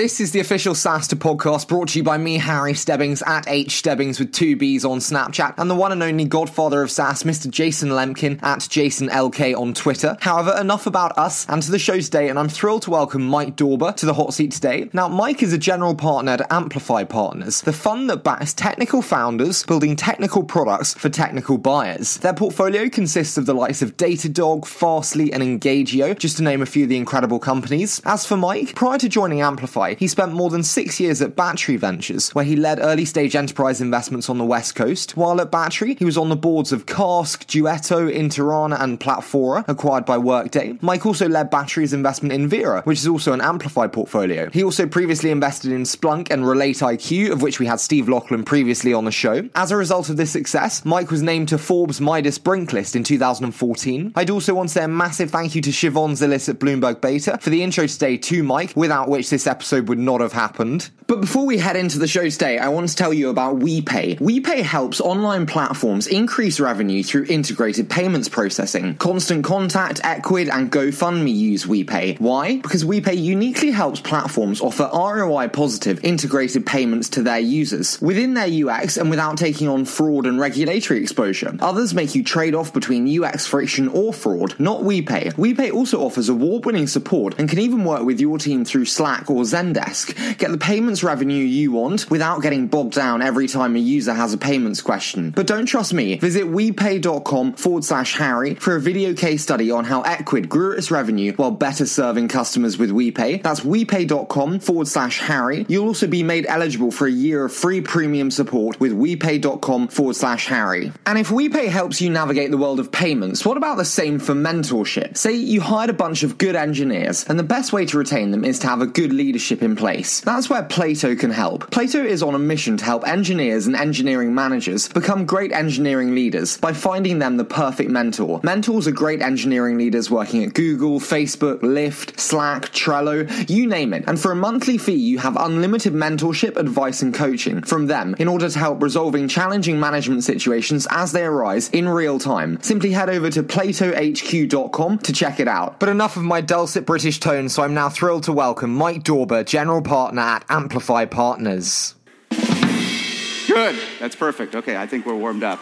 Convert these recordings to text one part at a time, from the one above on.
This is the official SaaStr podcast brought to you by me, Harry Stebbings, at H Stebbings with two B's on Snapchat, and the one and only godfather of SaaS, Mr. Jason Lemkin, at Jason LK on Twitter. However, enough about us and to the show today, and I'm thrilled to welcome Mike Dauber to the hot seat today. Now, Mike is a general partner at Amplify Partners, the fund that backs technical founders building technical products for technical buyers. Their portfolio consists of the likes of Datadog, Fastly, and Engagio, just to name a few of the incredible companies. As for Mike, prior to joining Amplify, he spent more than six years at Battery Ventures, where he led early stage enterprise investments on the West Coast. While at Battery, he was on the boards of Cask, Duetto, Interana, and Platfora, acquired by Workday. Mike also led Battery's investment in Vera, which is also an Amplify portfolio. He also previously invested in Splunk and Relate IQ, of which we had Steve Loughlin previously on the show. As a result of this success, Mike was named to Forbes Midas Brink list in 2014. I'd also want to say a massive thank you to Shivon Zilis at Bloomberg Beta for the intro today to Mike, without which this episode would not have happened. But before we head into the show today, I want to tell you about WePay. WePay helps online platforms increase revenue through integrated payments processing. Constant Contact, Ecwid, and GoFundMe use WePay. Why? Because WePay uniquely helps platforms offer ROI positive integrated payments to their users within their UX and without taking on fraud and regulatory exposure. Others make you trade off between UX friction or fraud, not WePay. WePay also offers award winning support and can even work with your team through Slack or Zendesk. Get the payments revenue you want without getting bogged down every time a user has a payments question. But don't trust me. Visit WePay.com forward slash Harry for a video case study on how Ecwid grew its revenue while better serving customers with WePay. That's WePay.com forward slash Harry. You'll also be made eligible for a year of free premium support with WePay.com forward slash Harry. And if WePay helps you navigate the world of payments, what about the same for mentorship? Say you hired a bunch of good engineers, and the best way to retain them is to have a good leadership in place. That's where Plato can help. Plato is on a mission to help engineers and engineering managers become great engineering leaders by finding them the perfect mentor. Mentors are great engineering leaders working at Google, Facebook, Lyft, Slack, Trello, you name it. And for a monthly fee, you have unlimited mentorship, advice, and coaching from them in order to help resolving challenging management situations as they arise in real time. Simply head over to platohq.com to check it out. But enough of my dulcet British tone, so I'm now thrilled to welcome Mike General Partner at Amplify Partners. Good. That's perfect. Okay, I think we're warmed up.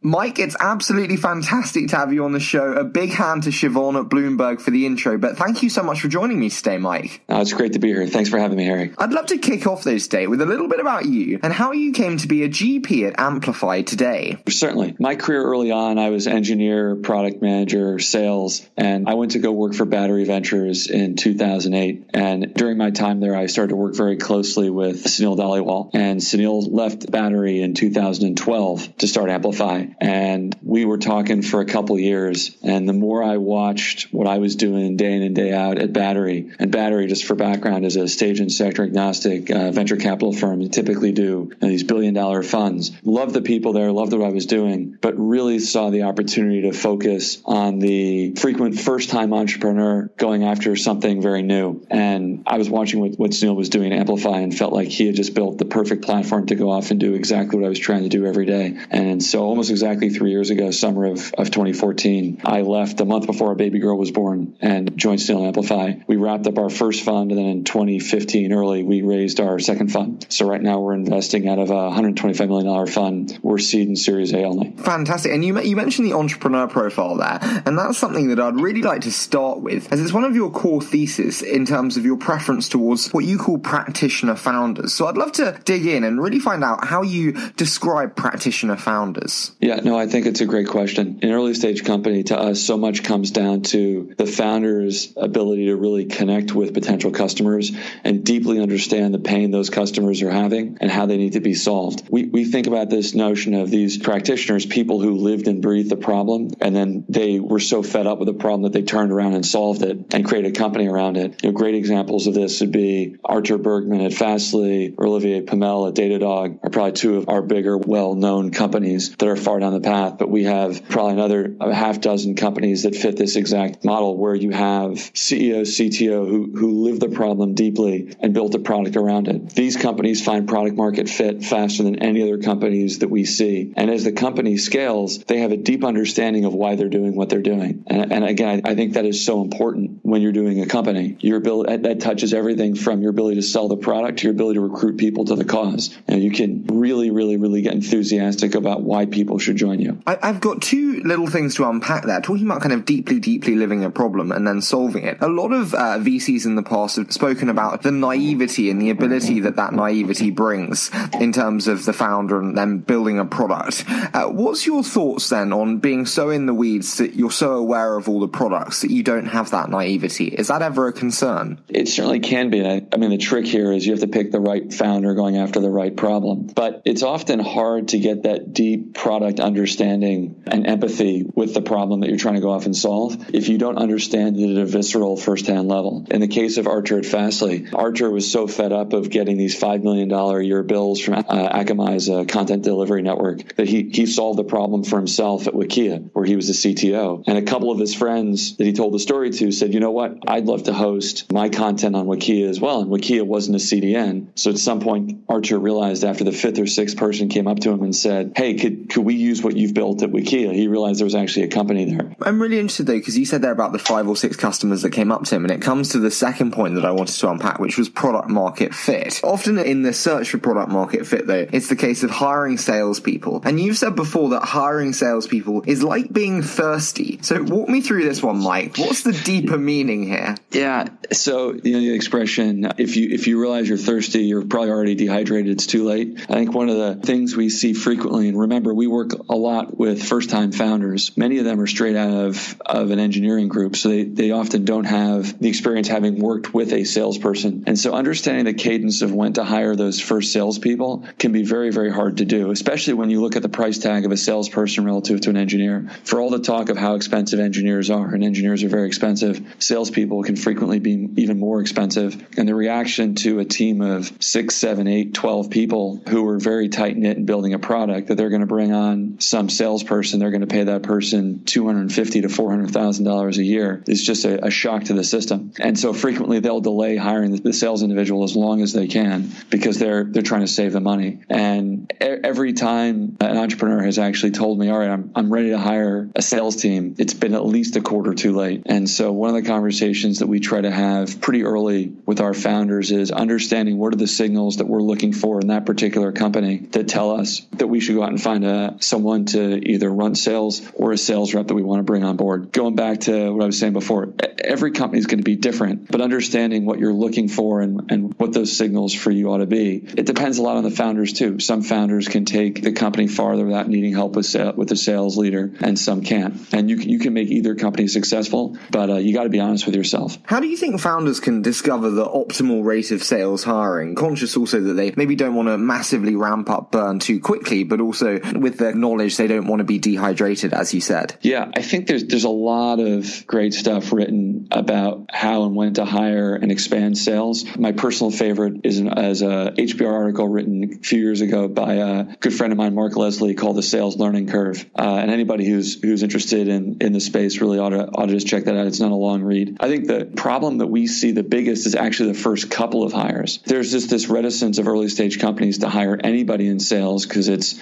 Mike, it's absolutely fantastic to have you on the show. A big hand to Shivon at Bloomberg for the intro, but thank you so much for joining me today, Mike. Oh, it's great to be here. Thanks for having me, Harry. I'd love to kick off this day with a little bit about you and how you came to be a GP at Amplify today. Certainly. My career early on, I was engineer, product manager, sales, and I went to go work for Battery Ventures in 2008. And during my time there, I started to work very closely with Sunil Dhaliwal. And Sunil left Battery in 2012 to start Amplify and we were talking for a couple years. And the more I watched what I was doing day in and day out at Battery, and Battery, just for background, is a stage and sector agnostic uh, venture capital firm. Typically do you know, these billion dollar funds. Loved the people there, loved what I was doing, but really saw the opportunity to focus on the frequent first time entrepreneur going after something very new. And I was watching what, what Sunil was doing at Amplify and felt like he had just built the perfect platform to go off and do exactly what I was trying to do every day. And so almost exactly three years ago, summer of, of 2014, I left a month before our baby girl was born and joined Sunil Amplify. We wrapped up our first fund, and then in 2015, early, we raised our second fund. So right now we're investing out of a $125 million fund. We're seed and Series A only. Fantastic. And you, you mentioned the entrepreneur profile there, and that's something that I'd really like to start with, as it's one of your core theses in terms of your preference towards what you call practitioner founders. So I'd love to dig in and really find out how you describe practitioner founders. No, I think it's a great question. In an early stage company, to us, so much comes down to the founder's ability to really connect with potential customers and deeply understand the pain those customers are having and how they need to be solved. We, we think about this notion of these practitioners, people who lived and breathed the problem, and then they were so fed up with the problem that they turned around and solved it and created a company around it. You know, great examples of this would be Artur Bergman at Fastly or Olivier Pomel at Datadog are probably two of our bigger, well-known companies that are far far down the path, but we have probably another half dozen companies that fit this exact model where you have CEO, CTO who, who live the problem deeply and built a product around it. These companies find product market fit faster than any other companies that we see. And as the company scales, they have a deep understanding of why they're doing what they're doing. And, and again, I, I think that is so important when you're doing a company. Your ability that touches everything from your ability to sell the product to your ability to recruit people to the cause. And you can really, really, really get enthusiastic about why people should join you. I, have got two little things to unpack there. Talking about kind of deeply, deeply living a problem and then solving it. A lot of uh, VCs in the past have spoken about the naivety and the ability that that naivety brings in terms of the founder and then building a product. Uh, what's your thoughts then on being so in the weeds that you're so aware of all the products that you don't have that naivety? Is that ever a concern? It certainly can be. I mean, the trick here is you have to pick the right founder going after the right problem. But it's often hard to get that deep product understanding and empathy with the problem that you're trying to go off and solve if you don't understand it at a visceral firsthand level. In the case of Artur at Fastly, Artur was so fed up of getting these $5 million a year bills from uh, Akamai's uh, content delivery network that he, he solved the problem for himself at Wikia, where he was the CTO. And a couple of his friends that he told the story to said, you know what, I'd love to host my content on Wikia as well. And Wikia wasn't a CDN. So at some point, Artur realized after the fifth or sixth person came up to him and said, hey, could, could we use what you've built at Wikia? He realized there was actually a company there. I'm really interested though, because you said there about the five or six customers that came up to him, and it comes to the second point that I wanted to unpack, which was product market fit. Often in the search for product market fit, though, it's the case of hiring salespeople. And you've said before that hiring salespeople is like being thirsty. So walk me through this one, Mike. What's the deeper meaning here? Yeah. So you know the expression, if you if you realize you're thirsty, you're probably already dehydrated. It's too late. I think one of the things we see frequently, and remember, we work a lot with first time founders. Many of them are straight out of of an engineering group, so they they often don't have the experience having worked with a salesperson. And so understanding the cadence of when to hire those first salespeople can be very very hard to do, especially when you look at the price tag of a salesperson relative to an engineer. For all the talk of how expensive engineers are, and engineers are very expensive, salespeople can frequently be even more expensive. And the reaction to a team of six, seven, eight, 12 people who are very tight knit in building a product that they're going to bring on some salesperson, they're going to pay that person 250 to $400,000 a year is just a, a, shock to the system. And so frequently they'll delay hiring the, the sales individual as long as they can because they're, they're trying to save the money. And every time an entrepreneur has actually told me, all right, I'm, I'm ready to hire a sales team, it's been at least a quarter too late. And so one of the conversations that we try to have pretty early with our founders is understanding what are the signals that we're looking for in that particular company that tell us that we should go out and find a, someone to either run sales or a sales rep that we want to bring on board. Going back to what I was saying before, every company is going to be different, but understanding what you're looking for and, and what those signals for you ought to be. It depends a lot on the founders too. Some founders can take the company farther without needing help with sale, with a sales leader, and some can't. And you you can make either company successful, but uh, you got to be honest with yourself. How do you think founders can discover the optimal rate of sales hiring? Conscious also that they maybe don't want to massively ramp up burn too quickly, but also with the knowledge they don't want to be dehydrated, as you said. Yeah, I think there's there's a lot of great stuff written about how and when to hire and expand sales. My personal favorite is an, as a HBR article written a few years ago by a good friend of mine, Mark Leslie, called "The Sales Learning Curve." Uh, and anybody who's who's interested in in the space really ought to ought to just check that out. It's not a long read. I think the problem that we see the biggest is actually the first couple of hires. There's just this reticence of early stage companies to hire anybody in sales because it's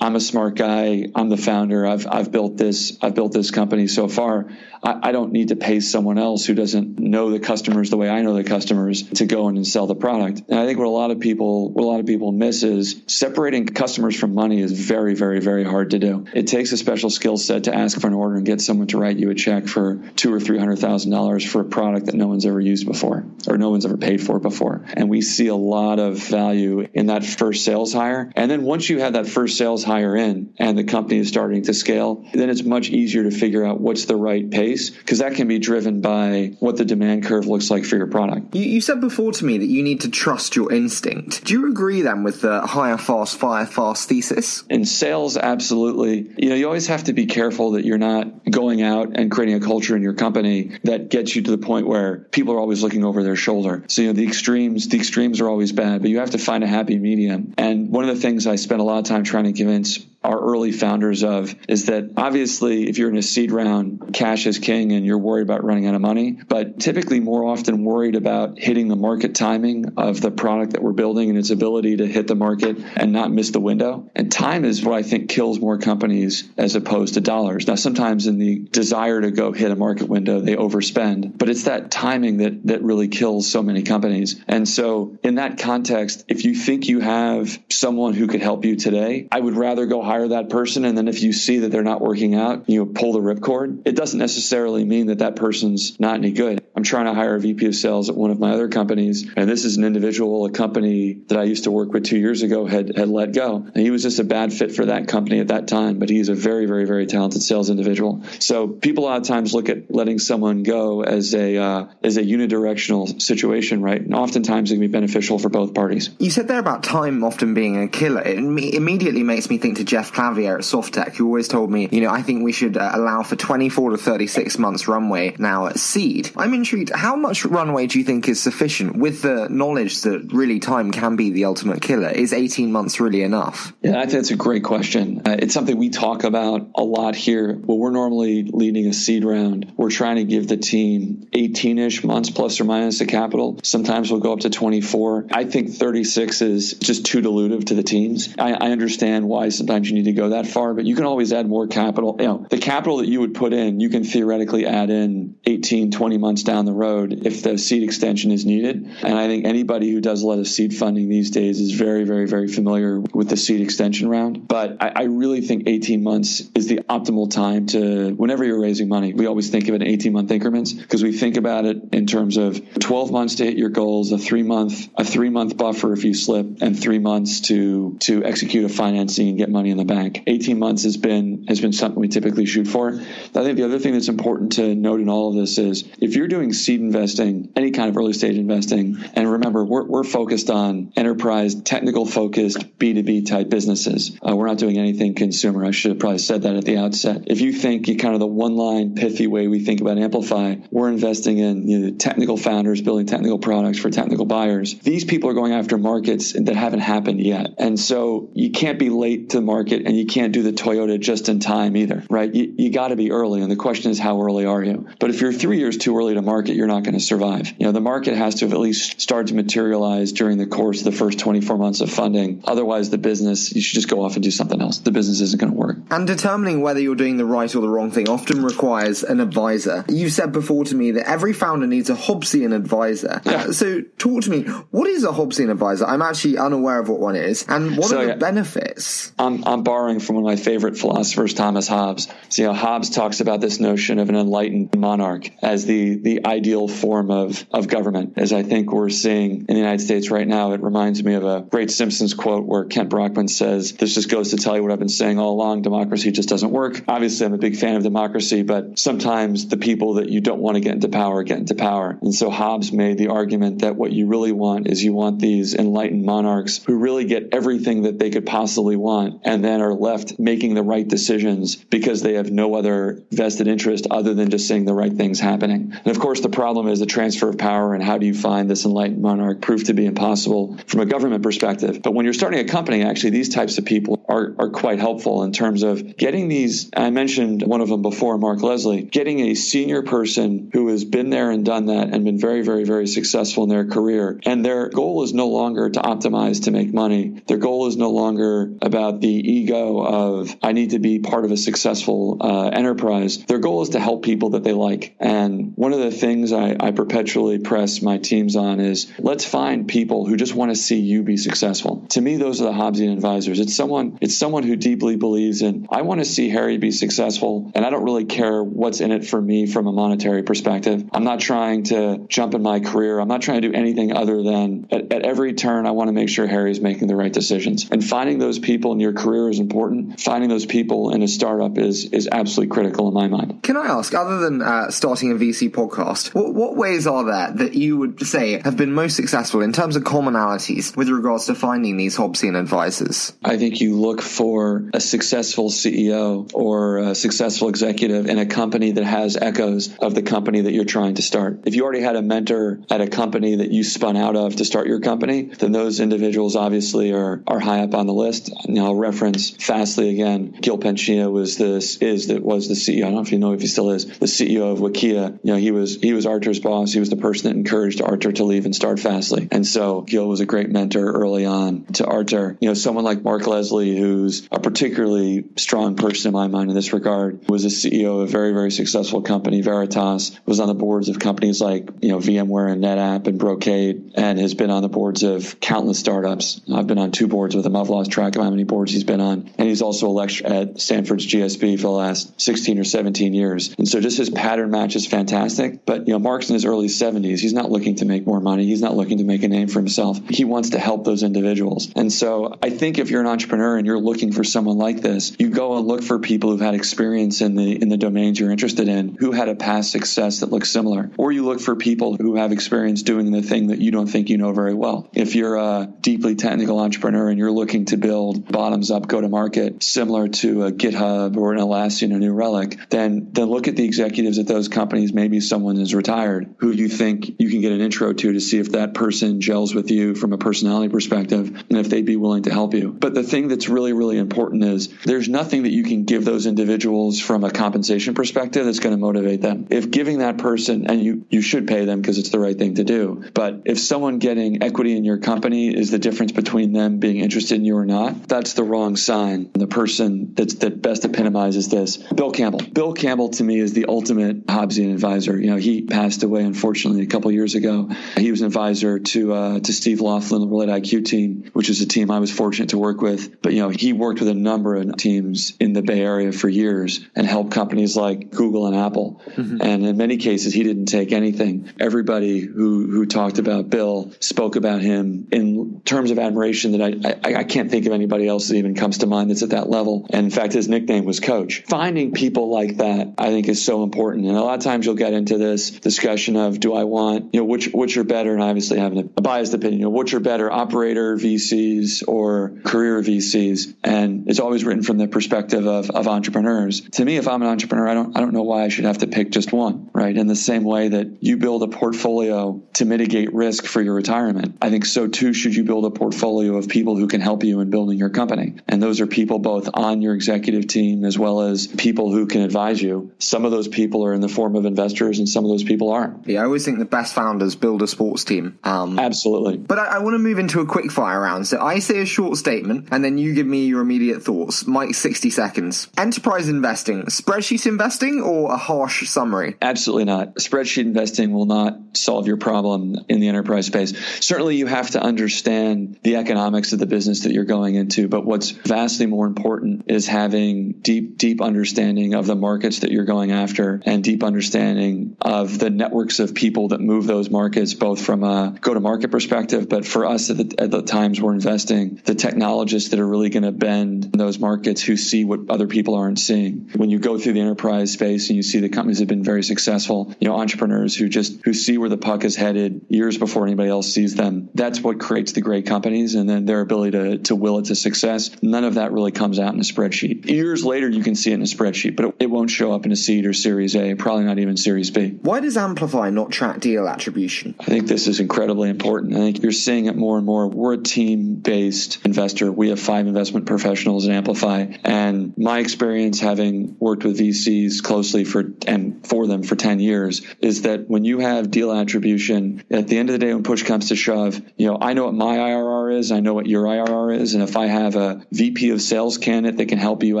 I'm a smart guy. I'm the founder. I've I've built this. I've built this company so far. I, I, don't need to pay someone else who doesn't know the customers the way I know the customers to go in and sell the product. And I think what a lot of people what a lot of people miss is separating customers from money is very very very hard to do. It takes a special skill set to ask for an order and get someone to write you a check for two or three hundred thousand dollars for a product that no one's ever used before or no one's ever paid for before. And we see a lot of value in that first sales hire. And then once you have that first sales hire in and the company is starting to scale, then it's much easier to figure out what's the right pace because that can be driven by what the demand curve looks like for your product. You, you, said before to me that you need to trust your instinct. Do you agree then with the hire fast, fire fast thesis? In sales, absolutely. You know, you always have to be careful that you're not going out and creating a culture in your company that gets you to the point where people are always looking over their shoulder. So, you know, the extremes, the extremes are always bad, but you have to find a happy medium. And one of the things I spend a lot of time trying to convince our early founders of is that obviously if you're in a seed round, cash is king and you're worried about running out of money, but typically more often worried about hitting the market timing of the product that we're building and its ability to hit the market and not miss the window. And time is what I think kills more companies as opposed to dollars. Now, sometimes in the desire to go hit a market window, they overspend, but it's that timing that, that really kills so many companies. And so in that context, if you think you have someone who could help you today, I would rather go hire that person. And then if you see that they're not working out, you pull the ripcord. It doesn't necessarily mean that that person's not any good. I'm trying to hire a VP of sales at one of my other companies. And this is an individual, a company that I used to work with two years ago had, had let go. And he was just a bad fit for that company at that time, but he's a very, very, very talented sales individual. So people a lot of times look at letting someone go as a, uh, as a unidirectional situation, right? And oftentimes it can be beneficial for both parties. You said there about time often being a killer. It immediately makes me think to Jeff Clavier at Softtech, who always told me, you know, I think we should uh, allow for 24 to 36 months runway now at seed. I'm intrigued. How much runway do you think is sufficient with the knowledge that really time can be the ultimate killer? Is 18 months really enough? Yeah, I think that's a great question. Uh, it's something we talk about a lot here. Well, we're normally leading a seed round. We're trying to give the team 18 ish months plus or minus the capital. Sometimes we'll go up to 24. I think 36 is just too dilutive to the teams. I, I understand why sometimes you need to go that far, but you can always add more capital. You know, the capital that you would put in, you can theoretically add in 18, 20 months down the road if the seed extension is needed. And I think anybody who does a lot of seed funding these days is very, very, very familiar with the seed extension round. But I, I really think 18 months is the optimal time to, whenever you're raising money, we always think of it in 18 month increments because we think about it in terms of 12 months to hit your goals, a three month, a three month buffer if you slip, and three months to to execute a financing and get money in the bank. 18 months has been has been something we typically shoot for. I think the other thing that's important to note in all of this is if you're doing seed investing, any kind of early stage investing, and remember we're, we're focused on enterprise, technical focused B2B type businesses. Uh, we're not doing anything consumer. I should have probably said that at the outset. If you think you kind of the one line pithy way we think about Amplify, we're investing in you know, technical founders building technical products for technical buyers. These people are going after markets that haven't happened yet. And so you can't be late to the market and you can't do the Toyota just in time either, right? You, you got to be early. And the question is, how early are you? But if you're three years too early to market, you're not going to survive. You know, the market has to have at least start to materialize during the course of the first 24 months of funding. Otherwise, the business, you should just go off and do something else. The business isn't going to work. And determining whether you're doing the right or the wrong thing often requires an advisor. You've said before to me that every founder needs a Hobbesian advisor. Yeah. Uh, so talk to me. What is a Hobbesian advisor? I'm actually unaware of what one is. And what so, are the yeah, benefits? I'm, I'm borrowing from one of my favorite philosophers, Thomas Hobbes. So, you know, Hobbes talks about this notion of an enlightened monarch as the, the ideal form of, of government. As I think we're seeing in the United States right now, it reminds me of a great Simpsons quote where Kent Brockman says, This just goes to tell you what I've been saying all along democracy just doesn't work. Obviously, I'm a big fan of democracy, but sometimes the people that you don't want to get into power get into power. And so Hobbes made the argument that what you really want is you want these enlightened monarchs who really get everything that they could possibly want and then are left making the right decisions because they have no other vested interest other than just seeing the right things happening. And of course, the problem is the transfer of power and how do you find this enlightened monarch proved to be impossible from a government perspective. But when you're starting a company, actually, these types of people are, are quite helpful in terms of getting these. I mentioned one of them before, Mark Leslie, getting a senior person who has been there and done that and been very, very, very successful in their career. And their goal is no longer to optimize to make money. Their goal is no longer about the ego of, I need to be part of a successful uh, enterprise. Their goal is to help people that they like. And one of the things I, I perpetually press my teams on is let's find people who just want to see you be successful. To me, those are the Hobbesian advisors. It's someone, it's someone who deeply believes in, I want to see Harry be successful, and I don't really care what's in it for me from a monetary perspective. I'm not trying to jump in my career. I'm not trying to do anything other than at, at every turn, I want to make sure Harry's making the right decisions. And finding those people in your career is important. Finding those people in a startup is is absolutely critical in my mind. Can I ask, other than uh, starting a VC podcast, what, what ways are there that you would say have been most successful in terms of commonalities with regards to finding these Hobbesian advisors? I think you look for a successful CEO or a successful executive in a company that has echoes of the company that you're trying to start. If you already had a mentor at a company that you spun out of to start your company, then those individuals obviously are, are high up on the list. Now, I'll reference Fastly again. Gil Penchina was this is that was the CEO. I don't know if you know if he still is the CEO of Wikia. You know, he was he was Artur's boss. He was the person that encouraged Artur to leave and start Fastly. And so Gil was a great mentor early on to Artur. You know, someone like Mark Leslie, who's a particularly strong person in my mind in this regard, was a CEO of a very very successful company, Veritas. Was on the boards of companies like you know VMware and NetApp and Brocade, and has been on the boards of countless startups. I've been on two boards with him. I've lost track of how many boards he's been on. And he's also a lecturer at Stanford's GSB for the last 16 or 17 years. And so just his pattern match is fantastic. But, you know, Mark's in his early 70s. He's not looking to make more money. He's not looking to make a name for himself. He wants to help those individuals. And so I think if you're an entrepreneur and you're looking for someone like this, you go and look for people who've had experience in the in the domains you're interested in, who had a past success that looks similar. Or you look for people who have experience doing the thing that you don't think you know very well. If you're a deeply technical entrepreneur and you're looking to build bottoms up go to market similar to a GitHub or an Atlassian or New Relic, then then look at the executives at those companies. Maybe someone is retired who you think you can get an intro to to see if that person gels with you from a personality perspective and if they'd be willing to help you. But the thing that's really really important is there's nothing that you can give those individuals from a compensation perspective that's going to motivate them. If giving that person and you you should pay them because it's the right thing to do, but if someone getting equity in your company is the difference between them being interested in you or not, that's the wrong sign. The person that's, that best epitomizes this, Bill Campbell. Bill Campbell to me is the ultimate Hobbesian advisor. You know, he passed away unfortunately a couple years ago. He was an advisor to uh, to Steve Loughlin, the Relate IQ team, which is a team I was fortunate to work with. But you know, he worked with a number of teams in the Bay Area for years and helped companies like Google and Apple. Mm-hmm. And in many cases, he didn't take anything. Everybody who who talked about Bill spoke about him in terms of admiration that I, I, I can't think of anybody else that even comes to mind that's at that level. And in fact, his nickname was Coach. Finding people like that, I think, is so important. And a lot of times you'll get into this discussion of, do I want, you know, which which are better? And I obviously have a biased opinion. You know, which are better, operator VCs or career VCs? And it's always written from the perspective of, of entrepreneurs. To me, if I'm an entrepreneur, I don't I don't know why I should have to pick just one, right? In the same way that you build a portfolio to mitigate risk for your retirement, I think so too should you build a portfolio of people who can help you in building your company. And those are people both on your executive team as well as people who can advise you. Some of those people are in the form of investors and some of those people aren't. Yeah, I always think the best founders build a sports team. Um, Absolutely. But I, I want to move into a quick fire round. So I say a short statement and then you give me your immediate thoughts. Mike, 60 seconds. Enterprise investing, spreadsheet investing or a harsh summary? Absolutely not. Spreadsheet investing will not solve your problem in the enterprise space. Certainly you have to understand the economics of the business that you're going into, but what's vastly more important is having deep, deep understanding of the markets that you're going after and deep understanding of the networks of people that move those markets, both from a go to market perspective, but for us at the, at the times we're investing, the technologists that are really going to bend those markets who see what other people aren't seeing. When you go through the enterprise space and you see the companies that have been very successful, you know, entrepreneurs who just, who see where the puck is headed years before anybody else sees them, that's what creates the great companies and then their ability to, to will it to success. None of that really comes out in a spreadsheet. Years later, you can see it in a spreadsheet, but it won't show up in a seed or Series A, probably not even Series B. Why does Amplify not track deal attribution? I think this is incredibly important. I think you're seeing it more and more. We're a team based investor. We have five investment professionals in Amplify. And my experience having worked with VCs closely for and for them for 10 years is that when you have deal attribution, at the end of the day, when push comes to shove, you know, I know what my IRR is, I know what your IRR is. And if I have a VP of sales candidate that can help you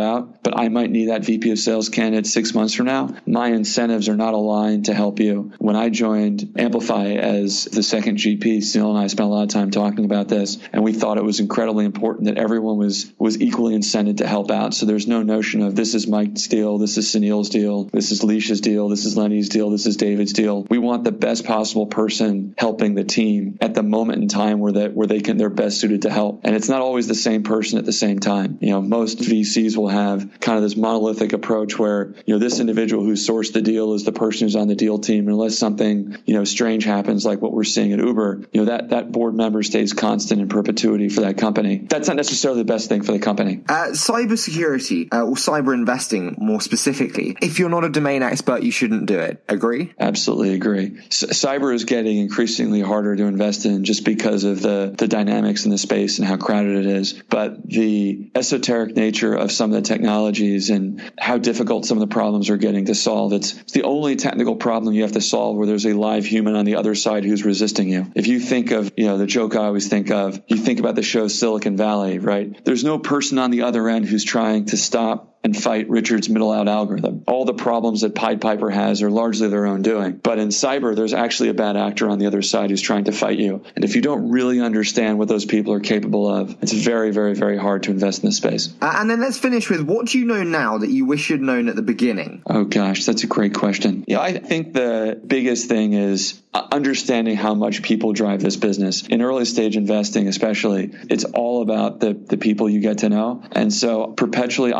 out, but I might need that VP of sales candidate six months from now, my incentives are not aligned to help you. When I joined Amplify as the second GP, Sunil and I spent a lot of time talking about this, and we thought it was incredibly important that everyone was was equally incented to help out. So there's no notion of this is Mike's deal, this is Sunil's deal, this is Lisha's deal, this is Lenny's deal, this is David's deal. We want the best possible person helping the team at the moment in time where that where they can they're best suited to help. And it's not always the same person at the same time. You know, most VCs will have kind of this monolithic approach where, you know, this individual who sourced the deal is the person who's on the deal team. Unless something, you know, strange happens like what we're seeing at Uber, you know, that, that board member stays constant in perpetuity for that company. That's not necessarily the best thing for the company. Uh, cybersecurity uh, or cyber investing more specifically, if you're not a domain expert, you shouldn't do it. Agree? Absolutely agree. C- cyber is getting increasingly harder to invest in just because of the, the dynamics in the space and how crowded it is. But the the esoteric nature of some of the technologies and how difficult some of the problems are getting to solve. It's, it's the only technical problem you have to solve where there's a live human on the other side who's resisting you. If you think of, you know, the joke I always think of, you think about the show Silicon Valley, right? There's no person on the other end who's trying to stop and fight Richard's middle out algorithm. All the problems that Pied Piper has are largely their own doing. But in cyber, there's actually a bad actor on the other side who's trying to fight you. And if you don't really understand what those people are capable of, it's very, very, very hard to invest in this space. Uh, and then let's finish with what do you know now that you wish you'd known at the beginning? Oh gosh, that's a great question. Yeah, I think the biggest thing is understanding how much people drive this business. In early stage investing, especially, it's all about the, the people you get to know. And so perpetually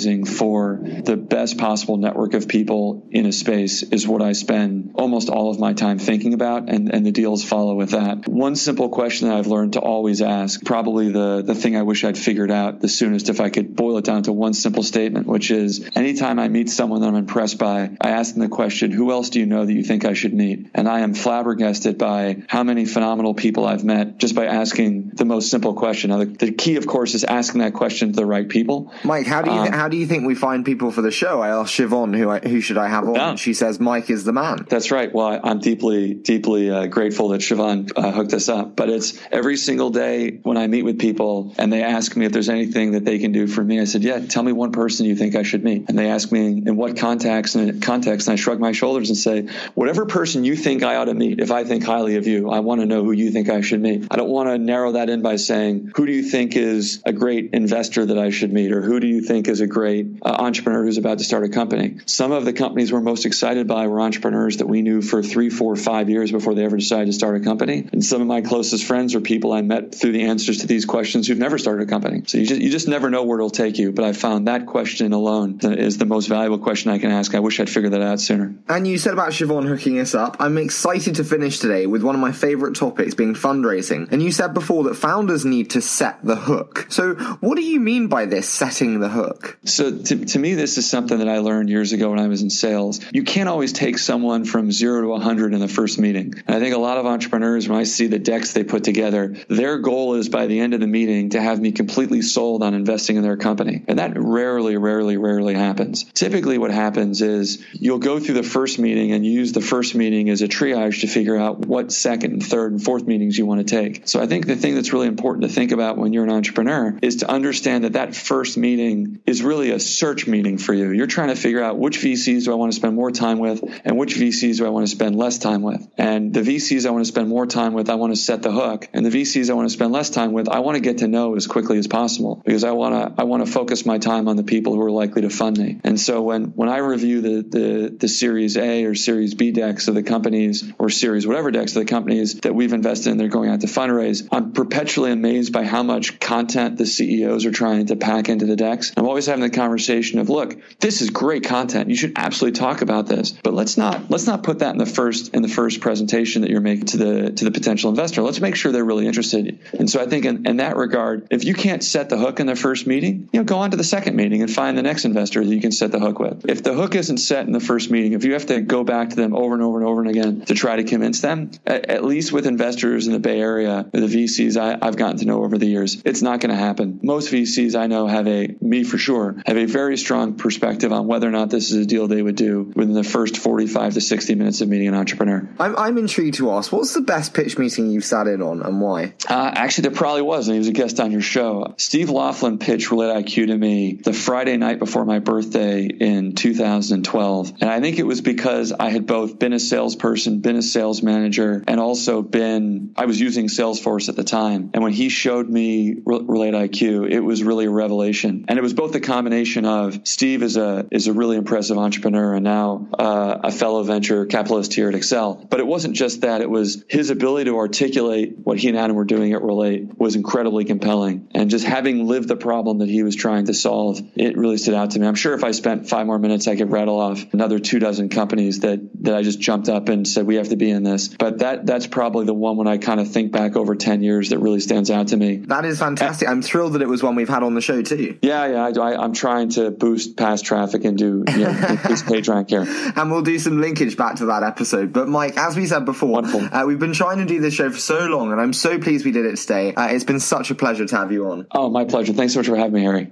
optimizing for the best possible network of people in a space is what I spend almost all of my time thinking about, and, and the deals follow with that. One simple question that I've learned to always ask, probably the, the thing I wish I'd figured out the soonest if I could boil it down to one simple statement, which is anytime I meet someone that I'm impressed by, I ask them the question, who else do you know that you think I should meet? And I am flabbergasted by how many phenomenal people I've met just by asking the most simple question. Now, the, the key, of course, is asking that question to the right people. Mike, how do you um, how do you think we find people for the show? I asked Shivon who I, who should I have on. Yeah. She says Mike is the man. That's right. Well, I, am deeply deeply uh, grateful that Shivon uh, hooked us up. But it's every single day when I meet with people and they ask me if there's anything that they can do for me. I said, yeah, tell me one person you think I should meet. And they ask me in what context and context, and I shrug my shoulders and say, whatever person you think I ought to meet, if I think highly of you, I want to know who you think I should meet. I don't want to narrow that in by saying, who do you think is a great investor that I should meet, or who do you think is a great uh, entrepreneur who's about to start a company? Some of the companies we're most excited by were entrepreneurs that we knew for three, four, five years before they ever decided to start a company. And some of my closest friends are people I met through the answers to these questions who've never started a company. So you just, you just never know where it'll take you. But I found that question alone is the most valuable question I can ask. I wish I'd figured that out sooner. And you said about Shivon hooking us up. I'm excited to finish today with one of my favorite topics being fundraising. And you said before that founders need to set the hook. So what do you mean by this, setting the hook? So to, to me, this is something that I learned years ago when I was in sales. You can't always take someone from zero to 100 in the first meeting. And I think a lot of entrepreneurs, when I see the decks they put together, their goal is by the end of the meeting to have me completely sold on investing in their company. And that rarely, rarely, rarely happens. Typically, what happens is you'll go through the first meeting and use the first meeting as a triage to figure out what second and third and fourth meetings you want to take. So I think the thing that's really important to think about when you're an entrepreneur is to understand that that first meeting is really a search meeting for you. You're trying to figure out which VCs do I want to spend more time with and which VCs do I want to spend less time with. And the VCs I want to spend more time with, I want to set the hook. And the VCs I want to spend less time with, I want to get to know as quickly as possible because I want to I want to focus my time on the people who are likely to fund me. And so when when I review the the, the Series A or Series B decks of the companies or Series whatever decks of the companies that we've invested in, they're going out to fundraise. I'm perpetually amazed by how much content the CEOs are trying to pack into the decks. I'm always having the conversation of, look, this is great content. You should absolutely talk about this, but let's not let's not put that in the first in the first presentation that you're making to the to the potential investor. Let's make sure they're really interested. And so I think in, in that regard, if you can't set the hook in the first meeting, you know, go on to the second meeting and find the next investor that you can set the hook with. If the hook isn't set in the first meeting, if you have to go back to them over and over and over and again to try to convince them, at, at least with investors in the Bay Area, the VCs I, I've gotten to know over the years, it's not going to happen. Most VCs I know have a me for sure have a very strong perspective on whether or not this is a deal they would do within the first 45 to 60 minutes of meeting an entrepreneur. I'm, I'm intrigued to ask, what's the best pitch meeting you've sat in on and why? Uh, actually, there probably was, and he was a guest on your show. Steve Loughlin pitched Relate IQ to me the Friday night before my birthday in 2012. And I think it was because I had both been a salesperson, been a sales manager, and also been, I was using Salesforce at the time. And when he showed me Relate IQ, it was really a revelation. And it was both the combination of Steve is a, is a really impressive entrepreneur and now uh, a fellow venture capitalist here at Accel. But it wasn't just that, it was his ability to articulate what he and Adam were doing at Relate was incredibly compelling. And just having lived the problem that he was trying to solve, it really stood out to me. I'm sure if I spent five more minutes, I could rattle off another two dozen companies that, that I just jumped up and said, we have to be in this. But that that's probably the one when I kind of think back over 10 years that really stands out to me. That is fantastic. I'm thrilled that it was one we've had on the show too. Yeah, yeah. I, do I, am trying to boost past traffic and do you know, increase page rank here. And we'll do some linkage back to that episode. But Mike, as we said before, uh, we've been trying to do this show for so long, and I'm so pleased we did it today. Uh, it's been such a pleasure to have you on. Oh, my pleasure. Thanks so much for having me, Harry.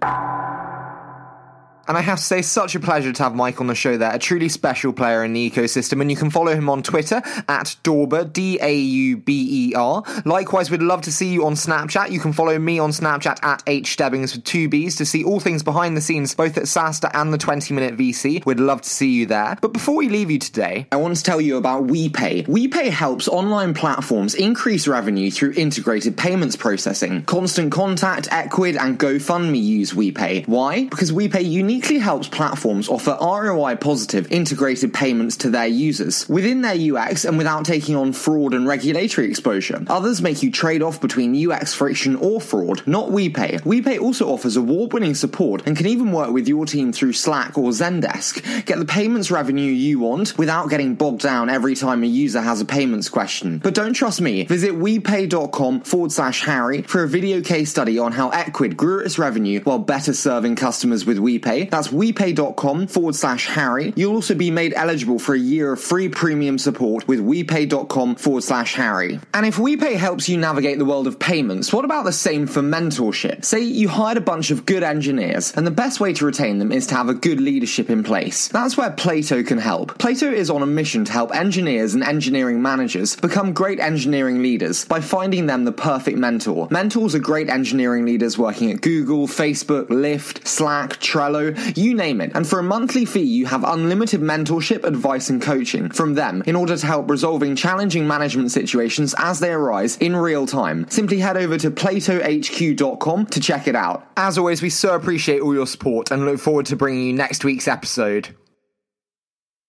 And I have to say, such a pleasure to have Mike on the show there, a truly special player in the ecosystem. And you can follow him on Twitter at Dauber, D A U B E R. Likewise, we'd love to see you on Snapchat. You can follow me on Snapchat at H Stebbings with two B's to see all things behind the scenes, both at SaaStr and the 20 minute VC. We'd love to see you there. But before we leave you today, I want to tell you about WePay. WePay helps online platforms increase revenue through integrated payments processing. Constant Contact, Ecwid, and GoFundMe use WePay. Why? Because WePay unique uniquely helps platforms offer ROI positive integrated payments to their users within their UX and without taking on fraud and regulatory exposure. Others make you trade off between UX friction or fraud, not WePay. WePay also offers award winning support and can even work with your team through Slack or Zendesk. Get the payments revenue you want without getting bogged down every time a user has a payments question. But don't trust me. Visit WePay.com forward slash Harry for a video case study on how Ecwid grew its revenue while better serving customers with WePay that's WePay.com forward slash Harry. You'll also be made eligible for a year of free premium support with WePay.com forward slash Harry. And if WePay helps you navigate the world of payments, what about the same for mentorship? Say you hired a bunch of good engineers, and the best way to retain them is to have a good leadership in place. That's where Plato can help. Plato is on a mission to help engineers and engineering managers become great engineering leaders by finding them the perfect mentor. Mentors are great engineering leaders working at Google, Facebook, Lyft, Slack, Trello, you name it. And for a monthly fee, you have unlimited mentorship, advice, and coaching from them in order to help resolving challenging management situations as they arise in real time. Simply head over to platohq.com to check it out. As always, we so appreciate all your support and look forward to bringing you next week's episode.